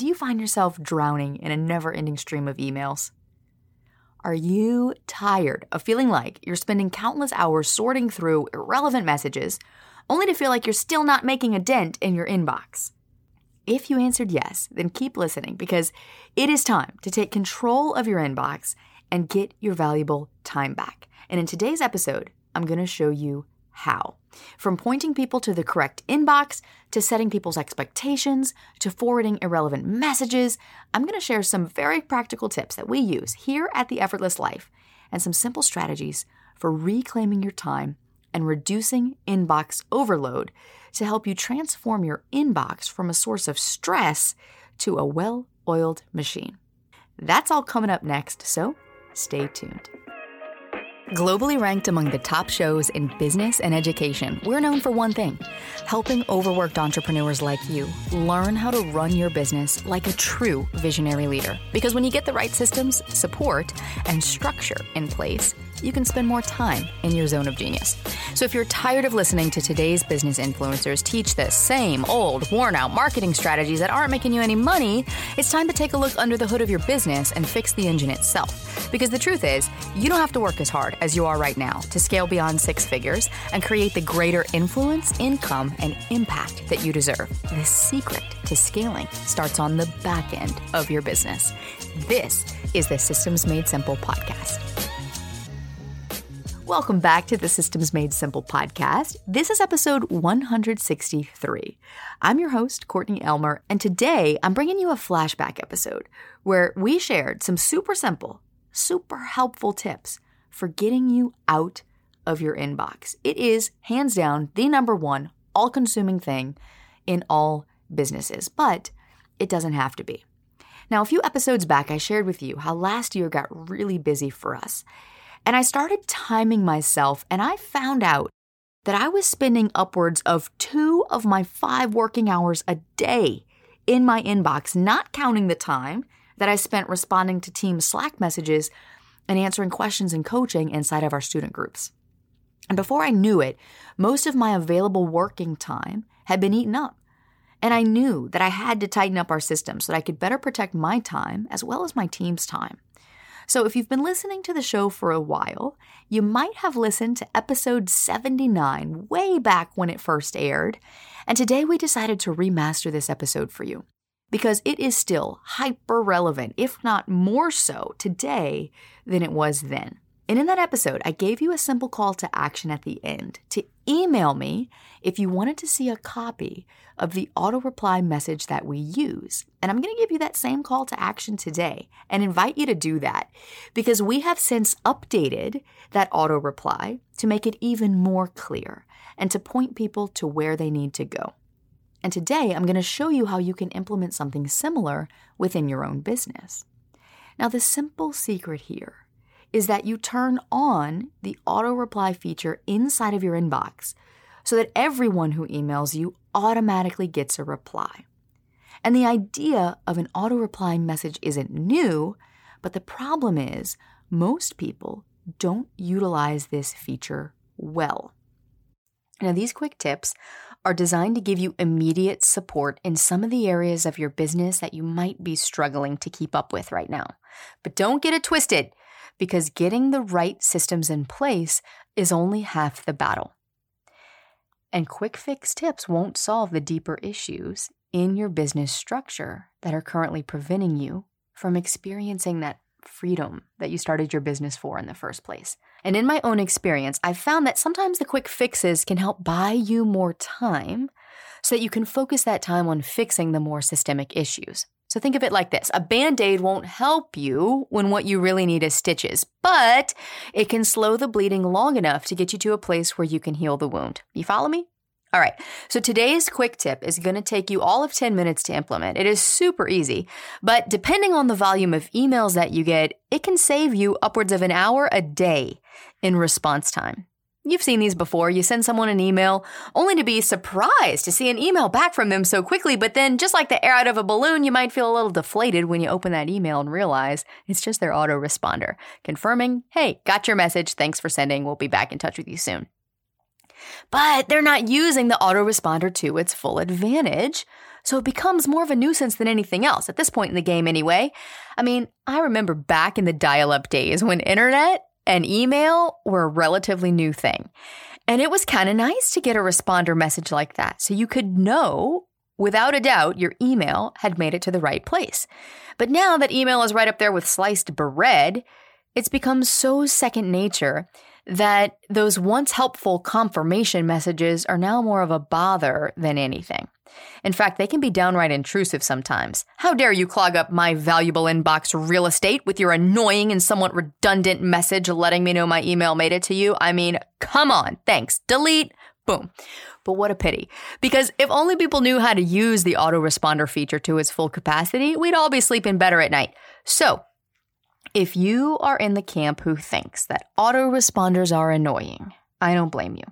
do you find yourself drowning in a never ending stream of emails? Are you tired of feeling like you're spending countless hours sorting through irrelevant messages only to feel like you're still not making a dent in your inbox? If you answered yes, then keep listening because it is time to take control of your inbox and get your valuable time back. And in today's episode, I'm going to show you how. From pointing people to the correct inbox, to setting people's expectations, to forwarding irrelevant messages, I'm going to share some very practical tips that we use here at The Effortless Life and some simple strategies for reclaiming your time and reducing inbox overload to help you transform your inbox from a source of stress to a well oiled machine. That's all coming up next, so stay tuned. Globally ranked among the top shows in business and education, we're known for one thing helping overworked entrepreneurs like you learn how to run your business like a true visionary leader. Because when you get the right systems, support, and structure in place, you can spend more time in your zone of genius. So if you're tired of listening to today's business influencers teach the same old, worn out marketing strategies that aren't making you any money, it's time to take a look under the hood of your business and fix the engine itself. Because the truth is, you don't have to work as hard as you are right now to scale beyond six figures and create the greater influence, income, and impact that you deserve. The secret to scaling starts on the back end of your business. This is the Systems Made Simple podcast. Welcome back to the Systems Made Simple podcast. This is episode 163. I'm your host, Courtney Elmer, and today I'm bringing you a flashback episode where we shared some super simple, super helpful tips for getting you out of your inbox. It is hands down the number one all consuming thing in all businesses, but it doesn't have to be. Now, a few episodes back, I shared with you how last year got really busy for us. And I started timing myself, and I found out that I was spending upwards of two of my five working hours a day in my inbox, not counting the time that I spent responding to team Slack messages and answering questions and coaching inside of our student groups. And before I knew it, most of my available working time had been eaten up. And I knew that I had to tighten up our system so that I could better protect my time as well as my team's time. So, if you've been listening to the show for a while, you might have listened to episode 79 way back when it first aired. And today we decided to remaster this episode for you because it is still hyper relevant, if not more so, today than it was then. And in that episode, I gave you a simple call to action at the end to email me if you wanted to see a copy of the auto reply message that we use. And I'm going to give you that same call to action today and invite you to do that because we have since updated that auto reply to make it even more clear and to point people to where they need to go. And today, I'm going to show you how you can implement something similar within your own business. Now, the simple secret here is that you turn on the auto reply feature inside of your inbox so that everyone who emails you automatically gets a reply. And the idea of an auto reply message isn't new, but the problem is most people don't utilize this feature well. Now, these quick tips are designed to give you immediate support in some of the areas of your business that you might be struggling to keep up with right now. But don't get it twisted because getting the right systems in place is only half the battle. And quick fix tips won't solve the deeper issues in your business structure that are currently preventing you from experiencing that freedom that you started your business for in the first place. And in my own experience, I've found that sometimes the quick fixes can help buy you more time so that you can focus that time on fixing the more systemic issues. So think of it like this a band aid won't help you when what you really need is stitches, but it can slow the bleeding long enough to get you to a place where you can heal the wound. You follow me? All right, so today's quick tip is going to take you all of 10 minutes to implement. It is super easy, but depending on the volume of emails that you get, it can save you upwards of an hour a day in response time. You've seen these before. You send someone an email only to be surprised to see an email back from them so quickly, but then just like the air out of a balloon, you might feel a little deflated when you open that email and realize it's just their autoresponder confirming, hey, got your message. Thanks for sending. We'll be back in touch with you soon. But they're not using the autoresponder to its full advantage. so it becomes more of a nuisance than anything else at this point in the game, anyway. I mean, I remember back in the dial up days when internet and email were a relatively new thing. And it was kind of nice to get a responder message like that so you could know without a doubt your email had made it to the right place. But now that email is right up there with sliced bread, it's become so second nature that those once helpful confirmation messages are now more of a bother than anything. In fact, they can be downright intrusive sometimes. How dare you clog up my valuable inbox real estate with your annoying and somewhat redundant message letting me know my email made it to you? I mean, come on, thanks. Delete, boom. But what a pity. Because if only people knew how to use the autoresponder feature to its full capacity, we'd all be sleeping better at night. So, if you are in the camp who thinks that autoresponders are annoying, I don't blame you.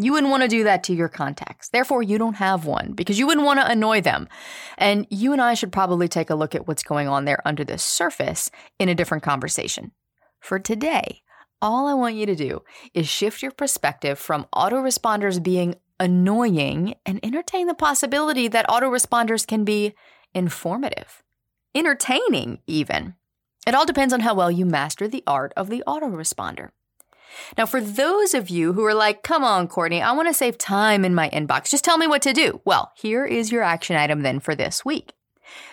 You wouldn't want to do that to your contacts. Therefore, you don't have one because you wouldn't want to annoy them. And you and I should probably take a look at what's going on there under the surface in a different conversation. For today, all I want you to do is shift your perspective from autoresponders being annoying and entertain the possibility that autoresponders can be informative, entertaining, even. It all depends on how well you master the art of the autoresponder. Now, for those of you who are like, come on, Courtney, I want to save time in my inbox. Just tell me what to do. Well, here is your action item then for this week.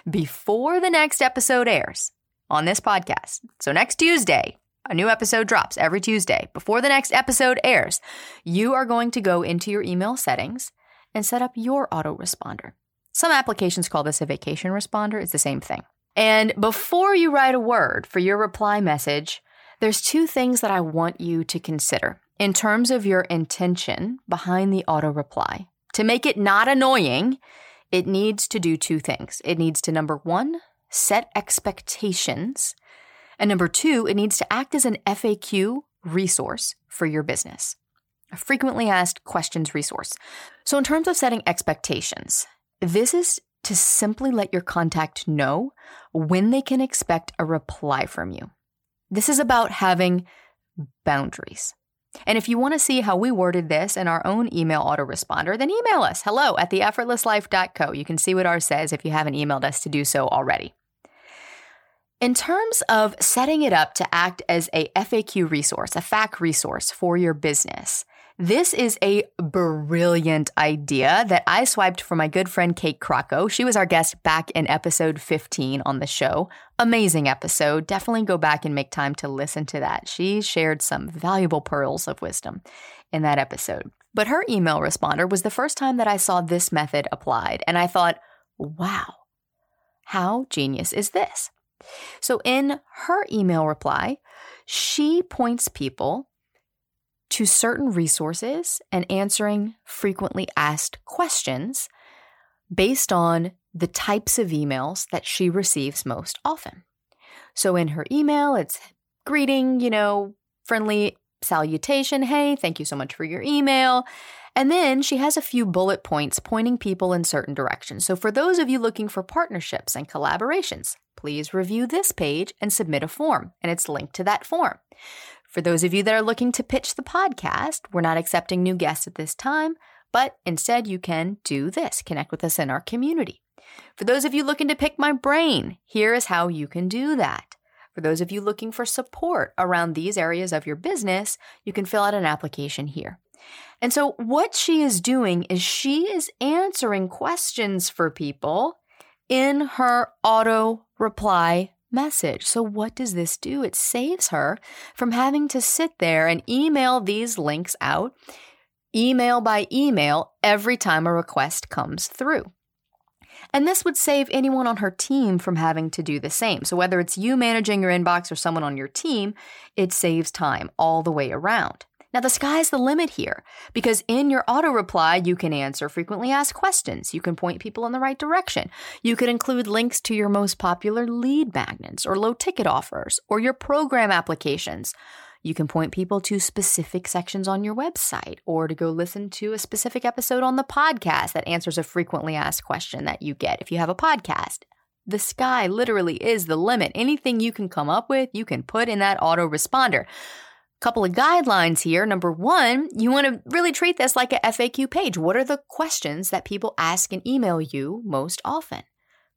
Before the next episode airs on this podcast, so next Tuesday, a new episode drops every Tuesday. Before the next episode airs, you are going to go into your email settings and set up your autoresponder. Some applications call this a vacation responder. It's the same thing. And before you write a word for your reply message, there's two things that I want you to consider in terms of your intention behind the auto reply. To make it not annoying, it needs to do two things. It needs to, number one, set expectations. And number two, it needs to act as an FAQ resource for your business, a frequently asked questions resource. So, in terms of setting expectations, this is to simply let your contact know when they can expect a reply from you. This is about having boundaries. And if you want to see how we worded this in our own email autoresponder, then email us hello at theeffortlesslife.co. You can see what ours says if you haven't emailed us to do so already. In terms of setting it up to act as a FAQ resource, a FAQ resource for your business, this is a brilliant idea that I swiped from my good friend Kate Crocco. She was our guest back in episode 15 on the show. Amazing episode. Definitely go back and make time to listen to that. She shared some valuable pearls of wisdom in that episode. But her email responder was the first time that I saw this method applied, and I thought, wow, how genius is this? So in her email reply, she points people to certain resources and answering frequently asked questions based on the types of emails that she receives most often. So in her email, it's greeting, you know, friendly salutation. Hey, thank you so much for your email. And then she has a few bullet points pointing people in certain directions. So for those of you looking for partnerships and collaborations, please review this page and submit a form, and it's linked to that form. For those of you that are looking to pitch the podcast, we're not accepting new guests at this time, but instead you can do this connect with us in our community. For those of you looking to pick my brain, here is how you can do that. For those of you looking for support around these areas of your business, you can fill out an application here. And so, what she is doing is she is answering questions for people in her auto reply message. So, what does this do? It saves her from having to sit there and email these links out, email by email, every time a request comes through. And this would save anyone on her team from having to do the same. So, whether it's you managing your inbox or someone on your team, it saves time all the way around. Now, the sky's the limit here because in your auto reply, you can answer frequently asked questions. You can point people in the right direction. You could include links to your most popular lead magnets or low ticket offers or your program applications. You can point people to specific sections on your website or to go listen to a specific episode on the podcast that answers a frequently asked question that you get if you have a podcast. The sky literally is the limit. Anything you can come up with, you can put in that autoresponder. Couple of guidelines here. Number one, you want to really treat this like a FAQ page. What are the questions that people ask and email you most often?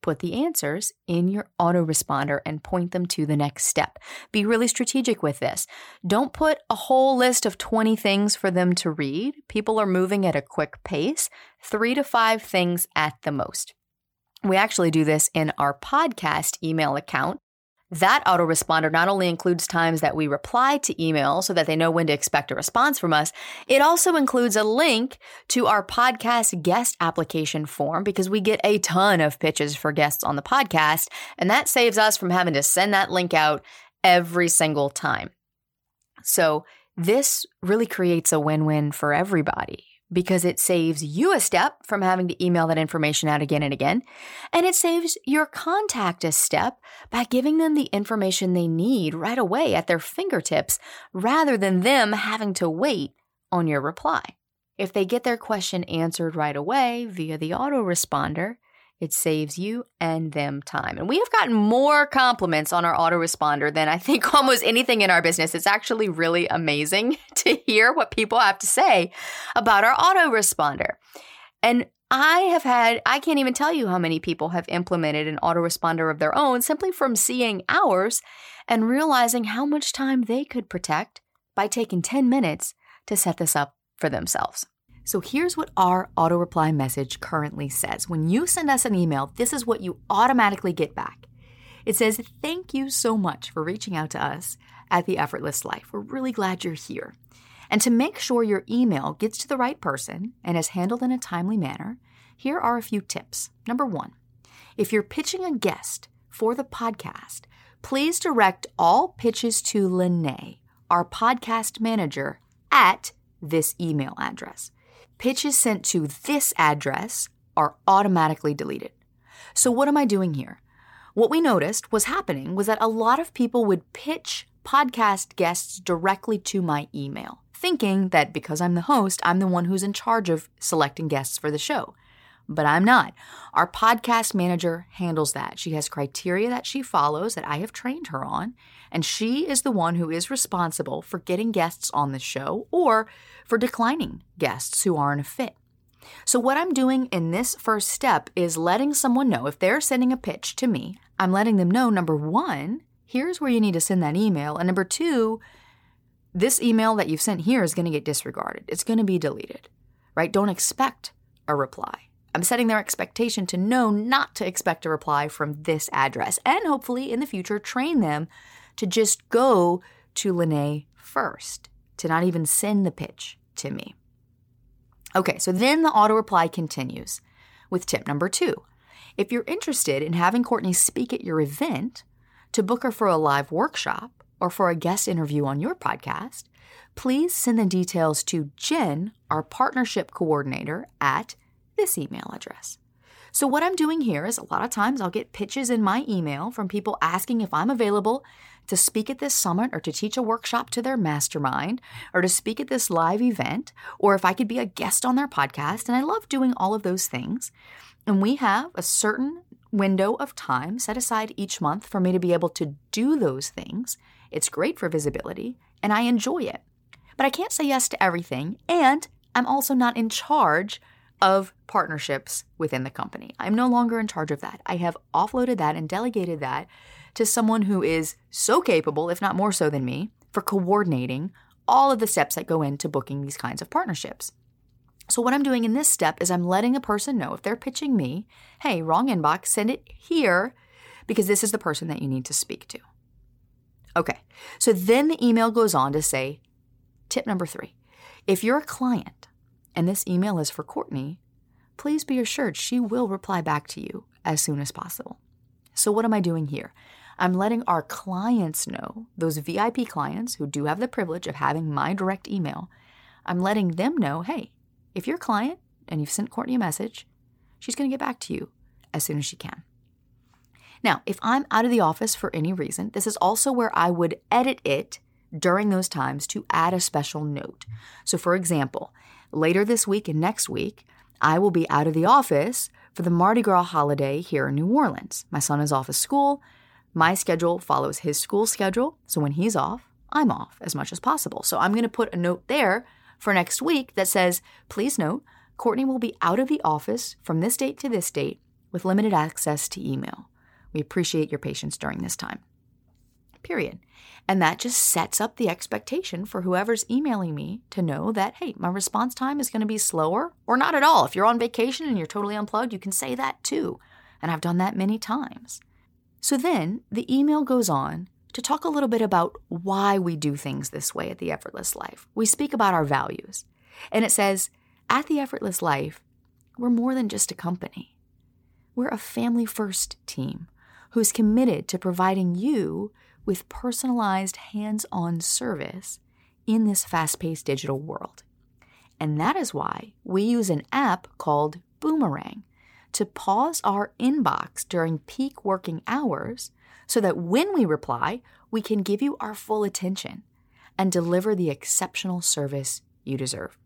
Put the answers in your autoresponder and point them to the next step. Be really strategic with this. Don't put a whole list of 20 things for them to read. People are moving at a quick pace, three to five things at the most. We actually do this in our podcast email account. That autoresponder not only includes times that we reply to email so that they know when to expect a response from us, it also includes a link to our podcast guest application form because we get a ton of pitches for guests on the podcast, and that saves us from having to send that link out every single time. So, this really creates a win win for everybody because it saves you a step from having to email that information out again and again. And it saves your contact a step by giving them the information they need right away at their fingertips rather than them having to wait on your reply. If they get their question answered right away via the autoresponder, it saves you and them time. And we have gotten more compliments on our autoresponder than I think almost anything in our business. It's actually really amazing to hear what people have to say about our autoresponder. And I have had, I can't even tell you how many people have implemented an autoresponder of their own simply from seeing ours and realizing how much time they could protect by taking 10 minutes to set this up for themselves. So here's what our auto reply message currently says. When you send us an email, this is what you automatically get back. It says, Thank you so much for reaching out to us at The Effortless Life. We're really glad you're here. And to make sure your email gets to the right person and is handled in a timely manner, here are a few tips. Number one, if you're pitching a guest for the podcast, please direct all pitches to Lene, our podcast manager, at this email address pitches sent to this address are automatically deleted. So, what am I doing here? What we noticed was happening was that a lot of people would pitch podcast guests directly to my email, thinking that because I'm the host, I'm the one who's in charge of selecting guests for the show but I'm not. Our podcast manager handles that. She has criteria that she follows that I have trained her on, and she is the one who is responsible for getting guests on the show or for declining guests who aren't a fit. So, what I'm doing in this first step is letting someone know if they're sending a pitch to me, I'm letting them know number one, here's where you need to send that email. And number two, this email that you've sent here is going to get disregarded. It's going to be deleted, right? Don't expect a reply. I'm setting their expectation to know not to expect a reply from this address, and hopefully in the future train them to just go to Lene first, to not even send the pitch to me. Okay, so then the auto reply continues with tip number two. If you're interested in having Courtney speak at your event, to book her for a live workshop, or for a guest interview on your podcast, please send the details to Jen, our partnership coordinator, at this email address. So, what I'm doing here is a lot of times I'll get pitches in my email from people asking if I'm available to speak at this summit or to teach a workshop to their mastermind or to speak at this live event or if I could be a guest on their podcast. And I love doing all of those things. And we have a certain window of time set aside each month for me to be able to do those things. It's great for visibility and I enjoy it. But I can't say yes to everything. And I'm also not in charge of partnerships within the company. I'm no longer in charge of that. I have offloaded that and delegated that to someone who is so capable, if not more so than me, for coordinating all of the steps that go into booking these kinds of partnerships. So, what I'm doing in this step is I'm letting a person know if they're pitching me, hey, wrong inbox, send it here because this is the person that you need to speak to. Okay, so then the email goes on to say tip number three if you're a client and this email is for Courtney, please be assured she will reply back to you as soon as possible. So, what am I doing here? I'm letting our clients know, those VIP clients who do have the privilege of having my direct email, I'm letting them know hey, if you're a client and you've sent Courtney a message, she's going to get back to you as soon as she can. Now, if I'm out of the office for any reason, this is also where I would edit it during those times to add a special note. So, for example, Later this week and next week, I will be out of the office for the Mardi Gras holiday here in New Orleans. My son is off of school. My schedule follows his school schedule, so when he's off, I'm off as much as possible. So I'm going to put a note there for next week that says, please note, Courtney will be out of the office from this date to this date with limited access to email. We appreciate your patience during this time. Period. And that just sets up the expectation for whoever's emailing me to know that, hey, my response time is going to be slower or not at all. If you're on vacation and you're totally unplugged, you can say that too. And I've done that many times. So then the email goes on to talk a little bit about why we do things this way at the Effortless Life. We speak about our values. And it says, at the Effortless Life, we're more than just a company. We're a family first team who's committed to providing you with personalized hands on service in this fast paced digital world. And that is why we use an app called Boomerang to pause our inbox during peak working hours so that when we reply, we can give you our full attention and deliver the exceptional service you deserve.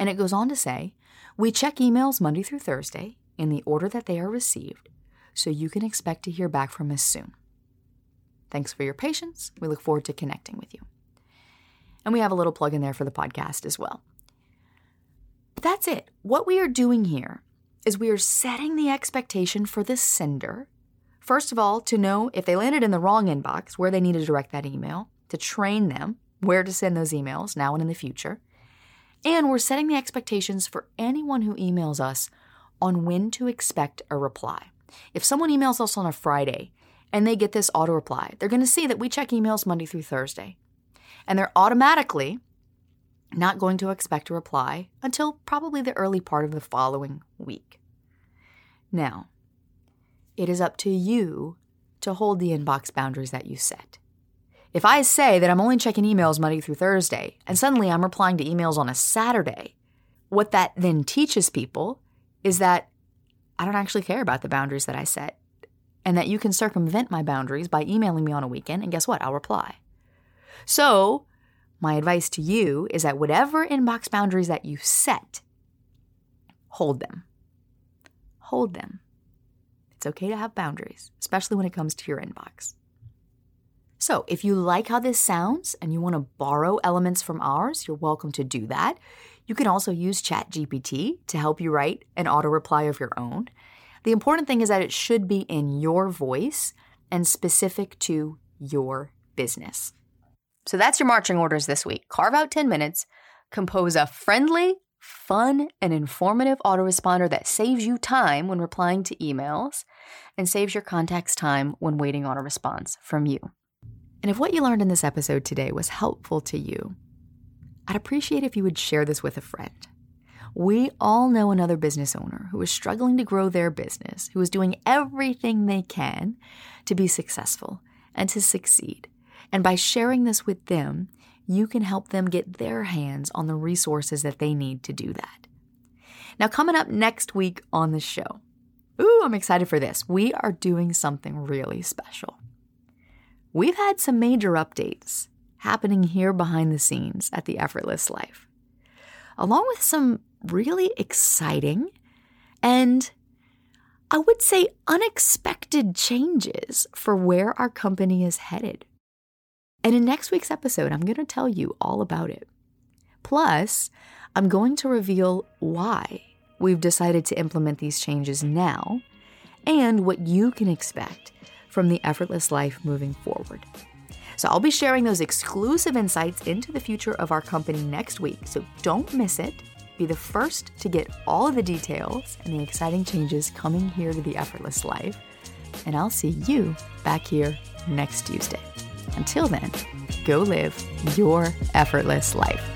And it goes on to say, we check emails Monday through Thursday in the order that they are received, so you can expect to hear back from us soon. Thanks for your patience. We look forward to connecting with you. And we have a little plug in there for the podcast as well. But that's it. What we are doing here is we are setting the expectation for the sender, first of all, to know if they landed in the wrong inbox, where they need to direct that email, to train them where to send those emails now and in the future. And we're setting the expectations for anyone who emails us on when to expect a reply. If someone emails us on a Friday and they get this auto reply, they're going to see that we check emails Monday through Thursday. And they're automatically not going to expect a reply until probably the early part of the following week. Now, it is up to you to hold the inbox boundaries that you set. If I say that I'm only checking emails Monday through Thursday, and suddenly I'm replying to emails on a Saturday, what that then teaches people is that I don't actually care about the boundaries that I set, and that you can circumvent my boundaries by emailing me on a weekend, and guess what? I'll reply. So, my advice to you is that whatever inbox boundaries that you set, hold them. Hold them. It's okay to have boundaries, especially when it comes to your inbox. So, if you like how this sounds and you want to borrow elements from ours, you're welcome to do that. You can also use ChatGPT to help you write an auto reply of your own. The important thing is that it should be in your voice and specific to your business. So that's your marching orders this week. Carve out 10 minutes, compose a friendly, fun, and informative autoresponder that saves you time when replying to emails and saves your contacts time when waiting on a response from you. And if what you learned in this episode today was helpful to you, I'd appreciate if you would share this with a friend. We all know another business owner who is struggling to grow their business, who is doing everything they can to be successful and to succeed. And by sharing this with them, you can help them get their hands on the resources that they need to do that. Now, coming up next week on the show, ooh, I'm excited for this. We are doing something really special we've had some major updates happening here behind the scenes at the Effortless Life, along with some really exciting and I would say unexpected changes for where our company is headed. And in next week's episode, I'm going to tell you all about it. Plus, I'm going to reveal why we've decided to implement these changes now and what you can expect from the effortless life moving forward. So I'll be sharing those exclusive insights into the future of our company next week, so don't miss it. Be the first to get all of the details and the exciting changes coming here to the effortless life. And I'll see you back here next Tuesday. Until then, go live your effortless life.